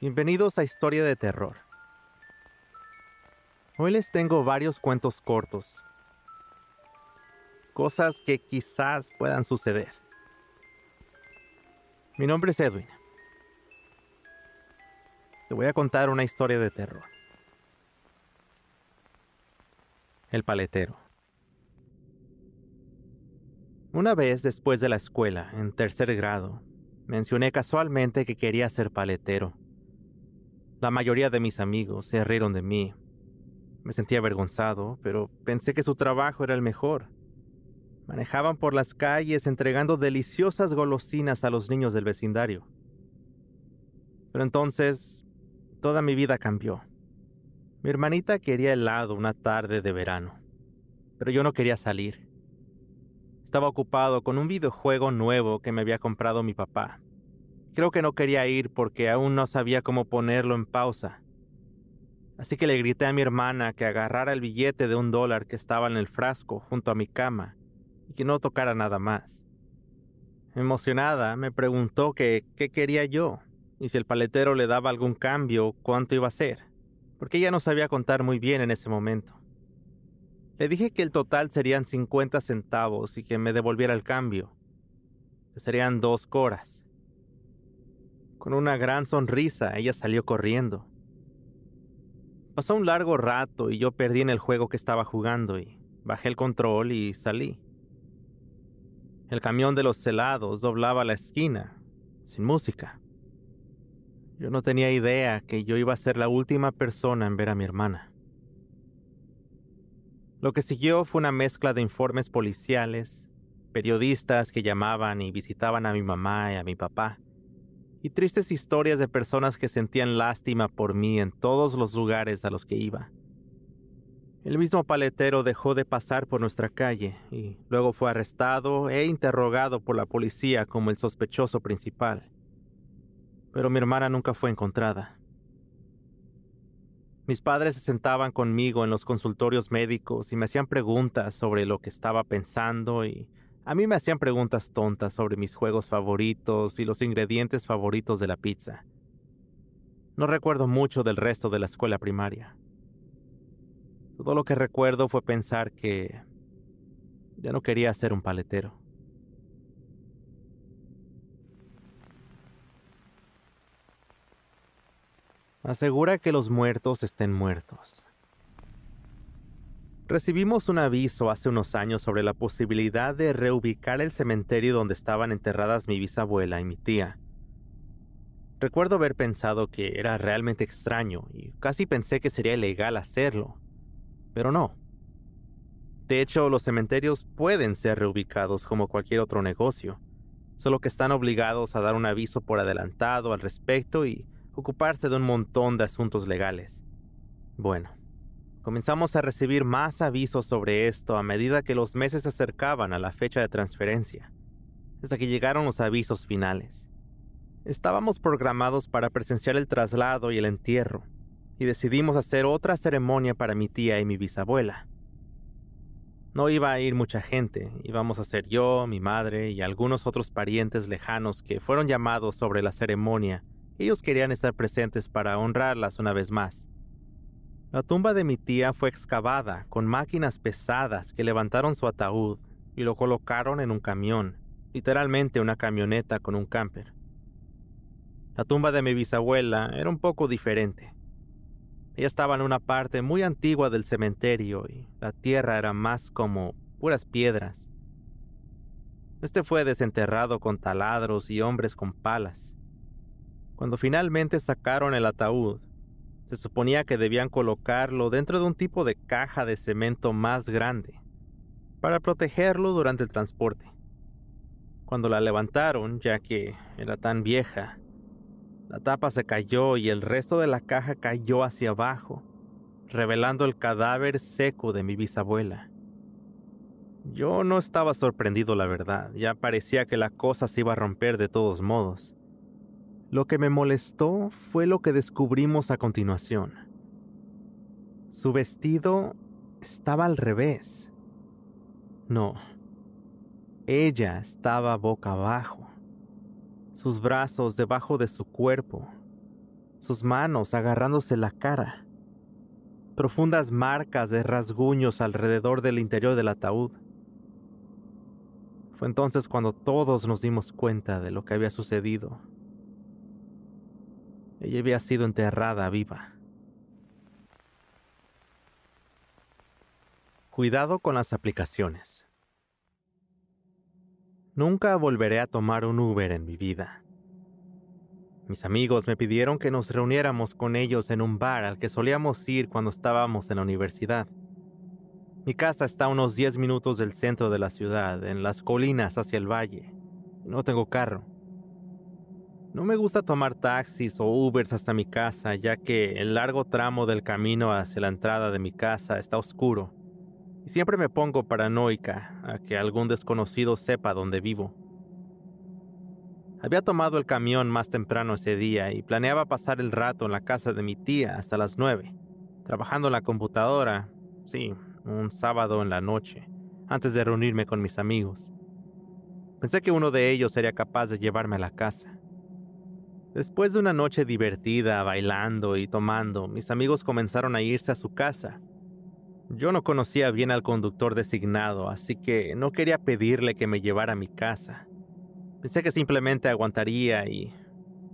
Bienvenidos a Historia de Terror. Hoy les tengo varios cuentos cortos. Cosas que quizás puedan suceder. Mi nombre es Edwin. Te voy a contar una historia de terror. El paletero. Una vez después de la escuela, en tercer grado, mencioné casualmente que quería ser paletero. La mayoría de mis amigos se rieron de mí. Me sentía avergonzado, pero pensé que su trabajo era el mejor. Manejaban por las calles entregando deliciosas golosinas a los niños del vecindario. Pero entonces, toda mi vida cambió. Mi hermanita quería helado una tarde de verano, pero yo no quería salir. Estaba ocupado con un videojuego nuevo que me había comprado mi papá. Creo que no quería ir porque aún no sabía cómo ponerlo en pausa. Así que le grité a mi hermana que agarrara el billete de un dólar que estaba en el frasco junto a mi cama y que no tocara nada más. Emocionada, me preguntó que qué quería yo y si el paletero le daba algún cambio, cuánto iba a ser, porque ella no sabía contar muy bien en ese momento. Le dije que el total serían 50 centavos y que me devolviera el cambio, que serían dos coras. Con una gran sonrisa, ella salió corriendo. Pasó un largo rato y yo perdí en el juego que estaba jugando y bajé el control y salí. El camión de los helados doblaba la esquina, sin música. Yo no tenía idea que yo iba a ser la última persona en ver a mi hermana. Lo que siguió fue una mezcla de informes policiales, periodistas que llamaban y visitaban a mi mamá y a mi papá, y tristes historias de personas que sentían lástima por mí en todos los lugares a los que iba. El mismo paletero dejó de pasar por nuestra calle y luego fue arrestado e interrogado por la policía como el sospechoso principal. Pero mi hermana nunca fue encontrada. Mis padres se sentaban conmigo en los consultorios médicos y me hacían preguntas sobre lo que estaba pensando y a mí me hacían preguntas tontas sobre mis juegos favoritos y los ingredientes favoritos de la pizza. No recuerdo mucho del resto de la escuela primaria. Todo lo que recuerdo fue pensar que ya no quería ser un paletero. Asegura que los muertos estén muertos. Recibimos un aviso hace unos años sobre la posibilidad de reubicar el cementerio donde estaban enterradas mi bisabuela y mi tía. Recuerdo haber pensado que era realmente extraño y casi pensé que sería ilegal hacerlo, pero no. De hecho, los cementerios pueden ser reubicados como cualquier otro negocio, solo que están obligados a dar un aviso por adelantado al respecto y ocuparse de un montón de asuntos legales. Bueno, Comenzamos a recibir más avisos sobre esto a medida que los meses se acercaban a la fecha de transferencia, hasta que llegaron los avisos finales. Estábamos programados para presenciar el traslado y el entierro, y decidimos hacer otra ceremonia para mi tía y mi bisabuela. No iba a ir mucha gente, íbamos a ser yo, mi madre y algunos otros parientes lejanos que fueron llamados sobre la ceremonia. Ellos querían estar presentes para honrarlas una vez más. La tumba de mi tía fue excavada con máquinas pesadas que levantaron su ataúd y lo colocaron en un camión, literalmente una camioneta con un camper. La tumba de mi bisabuela era un poco diferente. Ella estaba en una parte muy antigua del cementerio y la tierra era más como puras piedras. Este fue desenterrado con taladros y hombres con palas. Cuando finalmente sacaron el ataúd, se suponía que debían colocarlo dentro de un tipo de caja de cemento más grande, para protegerlo durante el transporte. Cuando la levantaron, ya que era tan vieja, la tapa se cayó y el resto de la caja cayó hacia abajo, revelando el cadáver seco de mi bisabuela. Yo no estaba sorprendido, la verdad, ya parecía que la cosa se iba a romper de todos modos. Lo que me molestó fue lo que descubrimos a continuación. Su vestido estaba al revés. No, ella estaba boca abajo, sus brazos debajo de su cuerpo, sus manos agarrándose la cara, profundas marcas de rasguños alrededor del interior del ataúd. Fue entonces cuando todos nos dimos cuenta de lo que había sucedido. Ella había sido enterrada viva. Cuidado con las aplicaciones. Nunca volveré a tomar un Uber en mi vida. Mis amigos me pidieron que nos reuniéramos con ellos en un bar al que solíamos ir cuando estábamos en la universidad. Mi casa está a unos 10 minutos del centro de la ciudad, en las colinas hacia el valle. No tengo carro. No me gusta tomar taxis o Ubers hasta mi casa, ya que el largo tramo del camino hacia la entrada de mi casa está oscuro. Y siempre me pongo paranoica a que algún desconocido sepa dónde vivo. Había tomado el camión más temprano ese día y planeaba pasar el rato en la casa de mi tía hasta las nueve, trabajando en la computadora, sí, un sábado en la noche, antes de reunirme con mis amigos. Pensé que uno de ellos sería capaz de llevarme a la casa. Después de una noche divertida, bailando y tomando, mis amigos comenzaron a irse a su casa. Yo no conocía bien al conductor designado, así que no quería pedirle que me llevara a mi casa. Pensé que simplemente aguantaría y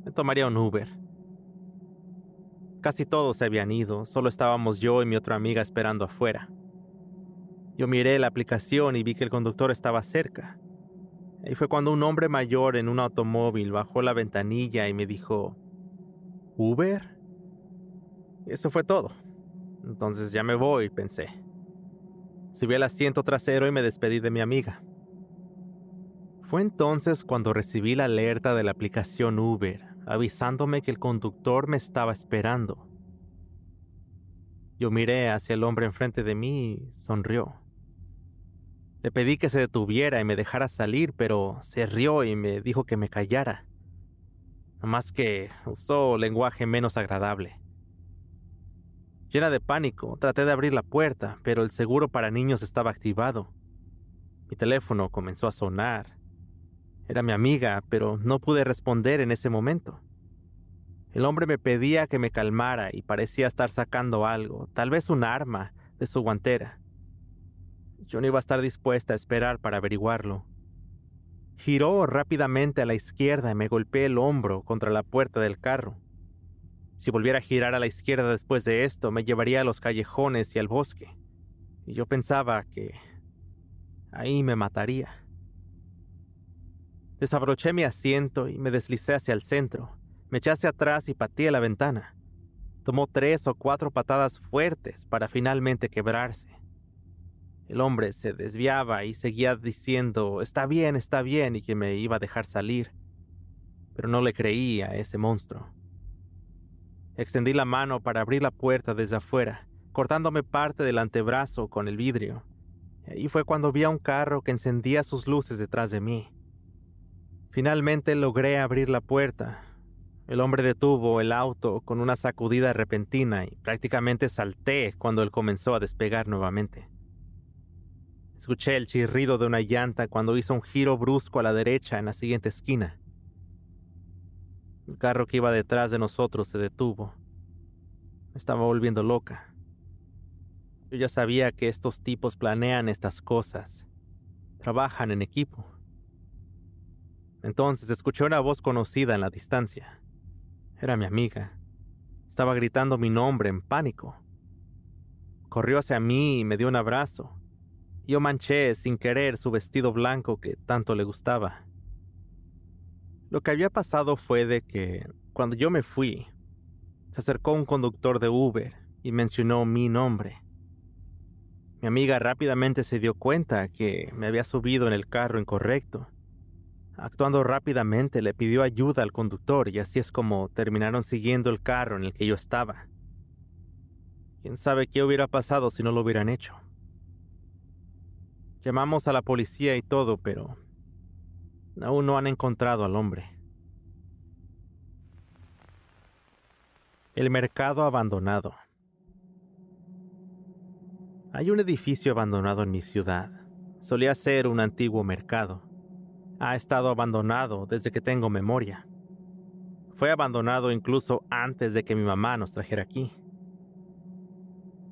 me tomaría un Uber. Casi todos se habían ido, solo estábamos yo y mi otra amiga esperando afuera. Yo miré la aplicación y vi que el conductor estaba cerca. Y fue cuando un hombre mayor en un automóvil bajó la ventanilla y me dijo, ¿Uber? eso fue todo. Entonces ya me voy, pensé. Subí al asiento trasero y me despedí de mi amiga. Fue entonces cuando recibí la alerta de la aplicación Uber, avisándome que el conductor me estaba esperando. Yo miré hacia el hombre enfrente de mí y sonrió. Le pedí que se detuviera y me dejara salir, pero se rió y me dijo que me callara. más que usó lenguaje menos agradable. Llena de pánico, traté de abrir la puerta, pero el seguro para niños estaba activado. Mi teléfono comenzó a sonar era mi amiga, pero no pude responder en ese momento. El hombre me pedía que me calmara y parecía estar sacando algo, tal vez un arma, de su guantera. Yo no iba a estar dispuesta a esperar para averiguarlo. Giró rápidamente a la izquierda y me golpeé el hombro contra la puerta del carro. Si volviera a girar a la izquierda después de esto, me llevaría a los callejones y al bosque. Y yo pensaba que ahí me mataría. Desabroché mi asiento y me deslicé hacia el centro. Me eché hacia atrás y pateé la ventana. Tomó tres o cuatro patadas fuertes para finalmente quebrarse. El hombre se desviaba y seguía diciendo está bien, está bien y que me iba a dejar salir. Pero no le creí a ese monstruo. Extendí la mano para abrir la puerta desde afuera, cortándome parte del antebrazo con el vidrio. Y ahí fue cuando vi a un carro que encendía sus luces detrás de mí. Finalmente logré abrir la puerta. El hombre detuvo el auto con una sacudida repentina y prácticamente salté cuando él comenzó a despegar nuevamente. Escuché el chirrido de una llanta cuando hizo un giro brusco a la derecha en la siguiente esquina. El carro que iba detrás de nosotros se detuvo. Me estaba volviendo loca. Yo ya sabía que estos tipos planean estas cosas. Trabajan en equipo. Entonces escuché una voz conocida en la distancia. Era mi amiga. Estaba gritando mi nombre en pánico. Corrió hacia mí y me dio un abrazo. Yo manché sin querer su vestido blanco que tanto le gustaba. Lo que había pasado fue de que, cuando yo me fui, se acercó un conductor de Uber y mencionó mi nombre. Mi amiga rápidamente se dio cuenta que me había subido en el carro incorrecto Actuando rápidamente le pidió ayuda al conductor y así es como terminaron siguiendo el carro en el que yo estaba. ¿Quién sabe qué hubiera pasado si no lo hubieran hecho? Llamamos a la policía y todo, pero aún no han encontrado al hombre. El mercado abandonado. Hay un edificio abandonado en mi ciudad. Solía ser un antiguo mercado ha estado abandonado desde que tengo memoria. Fue abandonado incluso antes de que mi mamá nos trajera aquí.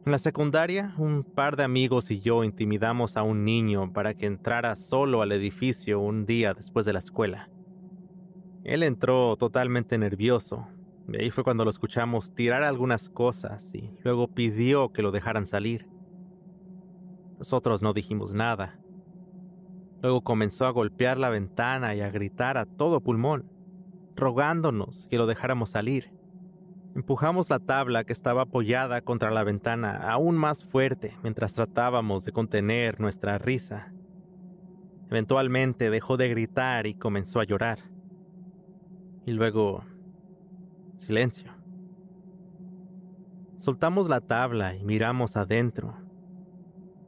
En la secundaria, un par de amigos y yo intimidamos a un niño para que entrara solo al edificio un día después de la escuela. Él entró totalmente nervioso, y ahí fue cuando lo escuchamos tirar algunas cosas y luego pidió que lo dejaran salir. Nosotros no dijimos nada. Luego comenzó a golpear la ventana y a gritar a todo pulmón, rogándonos que lo dejáramos salir. Empujamos la tabla que estaba apoyada contra la ventana aún más fuerte mientras tratábamos de contener nuestra risa. Eventualmente dejó de gritar y comenzó a llorar. Y luego... silencio. Soltamos la tabla y miramos adentro,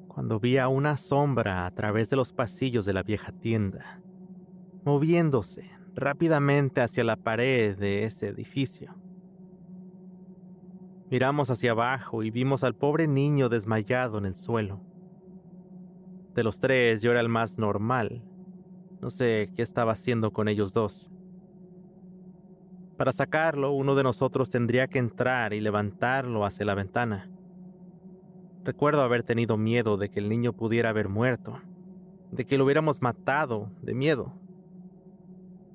cuando vi a una sombra a través de los pasillos de la vieja tienda, moviéndose rápidamente hacia la pared de ese edificio. Miramos hacia abajo y vimos al pobre niño desmayado en el suelo. De los tres yo era el más normal. No sé qué estaba haciendo con ellos dos. Para sacarlo, uno de nosotros tendría que entrar y levantarlo hacia la ventana. Recuerdo haber tenido miedo de que el niño pudiera haber muerto, de que lo hubiéramos matado de miedo.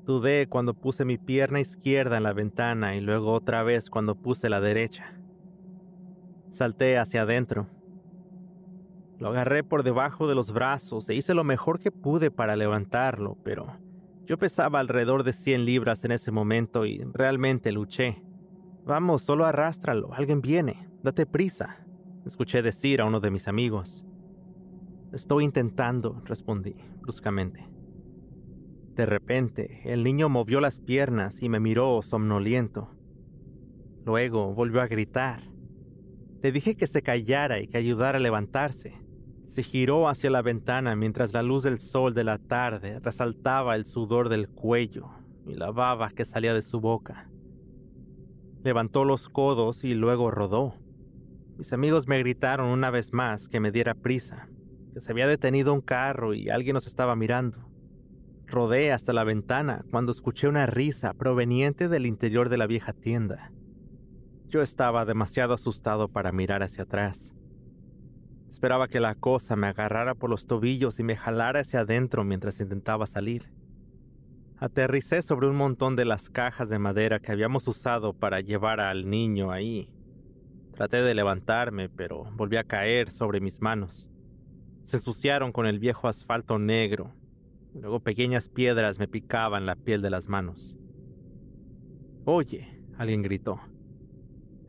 Dudé cuando puse mi pierna izquierda en la ventana y luego otra vez cuando puse la derecha. Salté hacia adentro. Lo agarré por debajo de los brazos e hice lo mejor que pude para levantarlo, pero yo pesaba alrededor de 100 libras en ese momento y realmente luché. Vamos, solo arrástralo, alguien viene, date prisa, escuché decir a uno de mis amigos. Estoy intentando, respondí bruscamente. De repente, el niño movió las piernas y me miró somnoliento. Luego volvió a gritar. Le dije que se callara y que ayudara a levantarse. Se giró hacia la ventana mientras la luz del sol de la tarde resaltaba el sudor del cuello y la baba que salía de su boca. Levantó los codos y luego rodó. Mis amigos me gritaron una vez más que me diera prisa, que se había detenido un carro y alguien nos estaba mirando. Rodé hasta la ventana cuando escuché una risa proveniente del interior de la vieja tienda. Yo estaba demasiado asustado para mirar hacia atrás. Esperaba que la cosa me agarrara por los tobillos y me jalara hacia adentro mientras intentaba salir. Aterricé sobre un montón de las cajas de madera que habíamos usado para llevar al niño ahí. Traté de levantarme, pero volví a caer sobre mis manos. Se ensuciaron con el viejo asfalto negro, luego pequeñas piedras me picaban la piel de las manos. Oye, alguien gritó.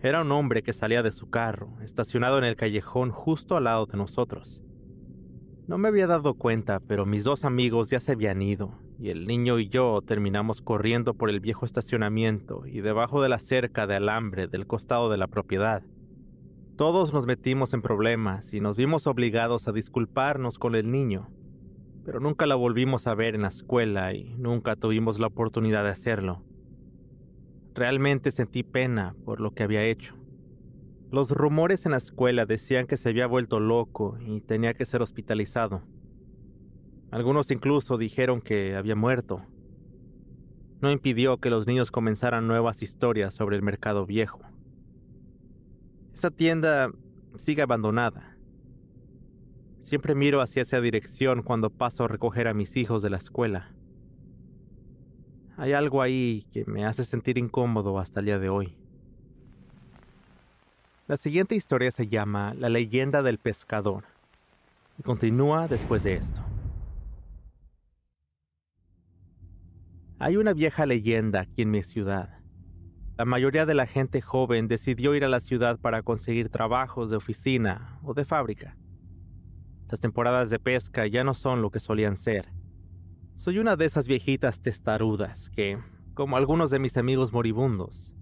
Era un hombre que salía de su carro, estacionado en el callejón justo al lado de nosotros. No me había dado cuenta, pero mis dos amigos ya se habían ido, y el niño y yo terminamos corriendo por el viejo estacionamiento y debajo de la cerca de alambre del costado de la propiedad. Todos nos metimos en problemas y nos vimos obligados a disculparnos con el niño, pero nunca la volvimos a ver en la escuela y nunca tuvimos la oportunidad de hacerlo. Realmente sentí pena por lo que había hecho. Los rumores en la escuela decían que se había vuelto loco y tenía que ser hospitalizado. Algunos incluso dijeron que había muerto. No impidió que los niños comenzaran nuevas historias sobre el mercado viejo. Esa tienda sigue abandonada. Siempre miro hacia esa dirección cuando paso a recoger a mis hijos de la escuela. Hay algo ahí que me hace sentir incómodo hasta el día de hoy. La siguiente historia se llama La leyenda del pescador y continúa después de esto. Hay una vieja leyenda aquí en mi ciudad. La mayoría de la gente joven decidió ir a la ciudad para conseguir trabajos de oficina o de fábrica. Las temporadas de pesca ya no son lo que solían ser soy una de esas viejitas testarudas que, como algunos de mis amigos moribundos,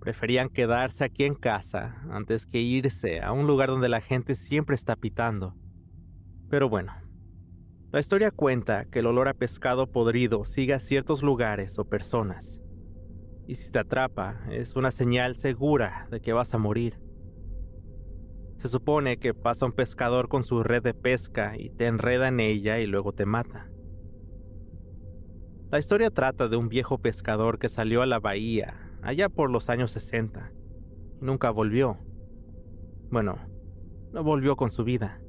preferían quedarse aquí en casa antes que irse a un lugar donde la gente siempre está pitando. Pero bueno, la historia cuenta que el olor a pescado podrido sigue a ciertos lugares o personas. Y si te atrapa, es una señal segura de que vas a morir. Se supone que pasa un pescador con su red de pesca y te enreda en ella y luego te mata. La historia trata de un viejo pescador que salió a la bahía allá por los años 60 y nunca volvió. Bueno, no volvió con su vida.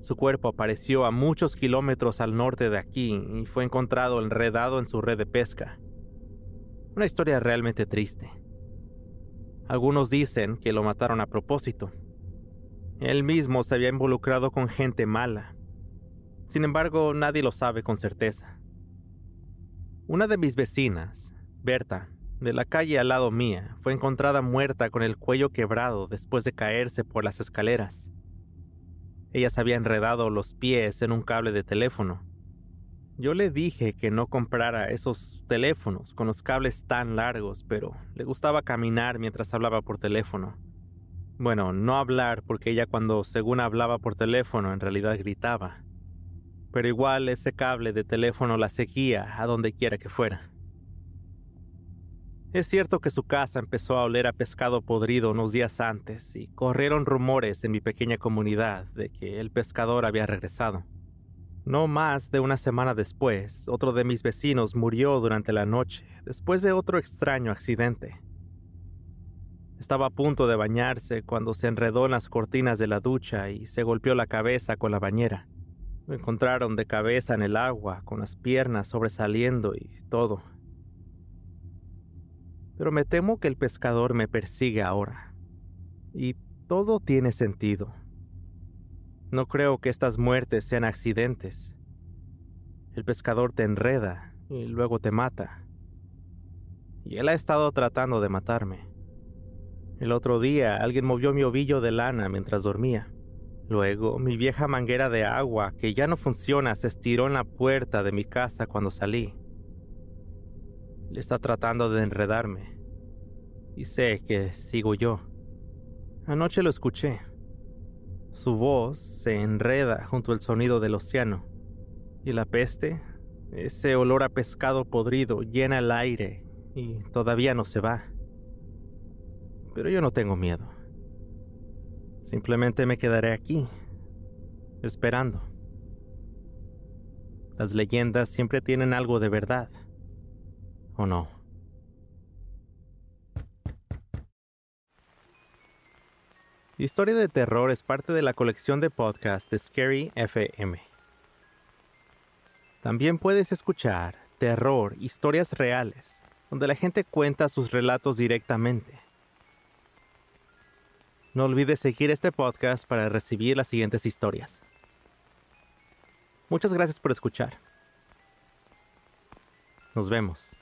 Su cuerpo apareció a muchos kilómetros al norte de aquí y fue encontrado enredado en su red de pesca. Una historia realmente triste. Algunos dicen que lo mataron a propósito. Él mismo se había involucrado con gente mala. Sin embargo, nadie lo sabe con certeza. Una de mis vecinas, Berta, de la calle al lado mía, fue encontrada muerta con el cuello quebrado después de caerse por las escaleras. Ella se había enredado los pies en un cable de teléfono. Yo le dije que no comprara esos teléfonos con los cables tan largos, pero le gustaba caminar mientras hablaba por teléfono. Bueno, no hablar porque ella cuando según hablaba por teléfono en realidad gritaba pero igual ese cable de teléfono la seguía a donde quiera que fuera. Es cierto que su casa empezó a oler a pescado podrido unos días antes y corrieron rumores en mi pequeña comunidad de que el pescador había regresado. No más de una semana después, otro de mis vecinos murió durante la noche después de otro extraño accidente. Estaba a punto de bañarse cuando se enredó en las cortinas de la ducha y se golpeó la cabeza con la bañera. Lo encontraron de cabeza en el agua, con las piernas sobresaliendo y todo. Pero me temo que el pescador me persigue ahora. Y todo tiene sentido. No creo que estas muertes sean accidentes. El pescador te enreda y luego te mata. Y él ha estado tratando de matarme. El otro día alguien movió mi ovillo de lana mientras dormía. Luego, mi vieja manguera de agua, que ya no funciona, se estiró en la puerta de mi casa cuando salí. Le está tratando de enredarme. Y sé que sigo yo. Anoche lo escuché. Su voz se enreda junto al sonido del océano. Y la peste, ese olor a pescado podrido, llena el aire y todavía no se va. Pero yo no tengo miedo. Simplemente me quedaré aquí, esperando. Las leyendas siempre tienen algo de verdad, ¿o no? Historia de terror es parte de la colección de podcast de Scary FM. También puedes escuchar terror, historias reales, donde la gente cuenta sus relatos directamente. No olvides seguir este podcast para recibir las siguientes historias. Muchas gracias por escuchar. Nos vemos.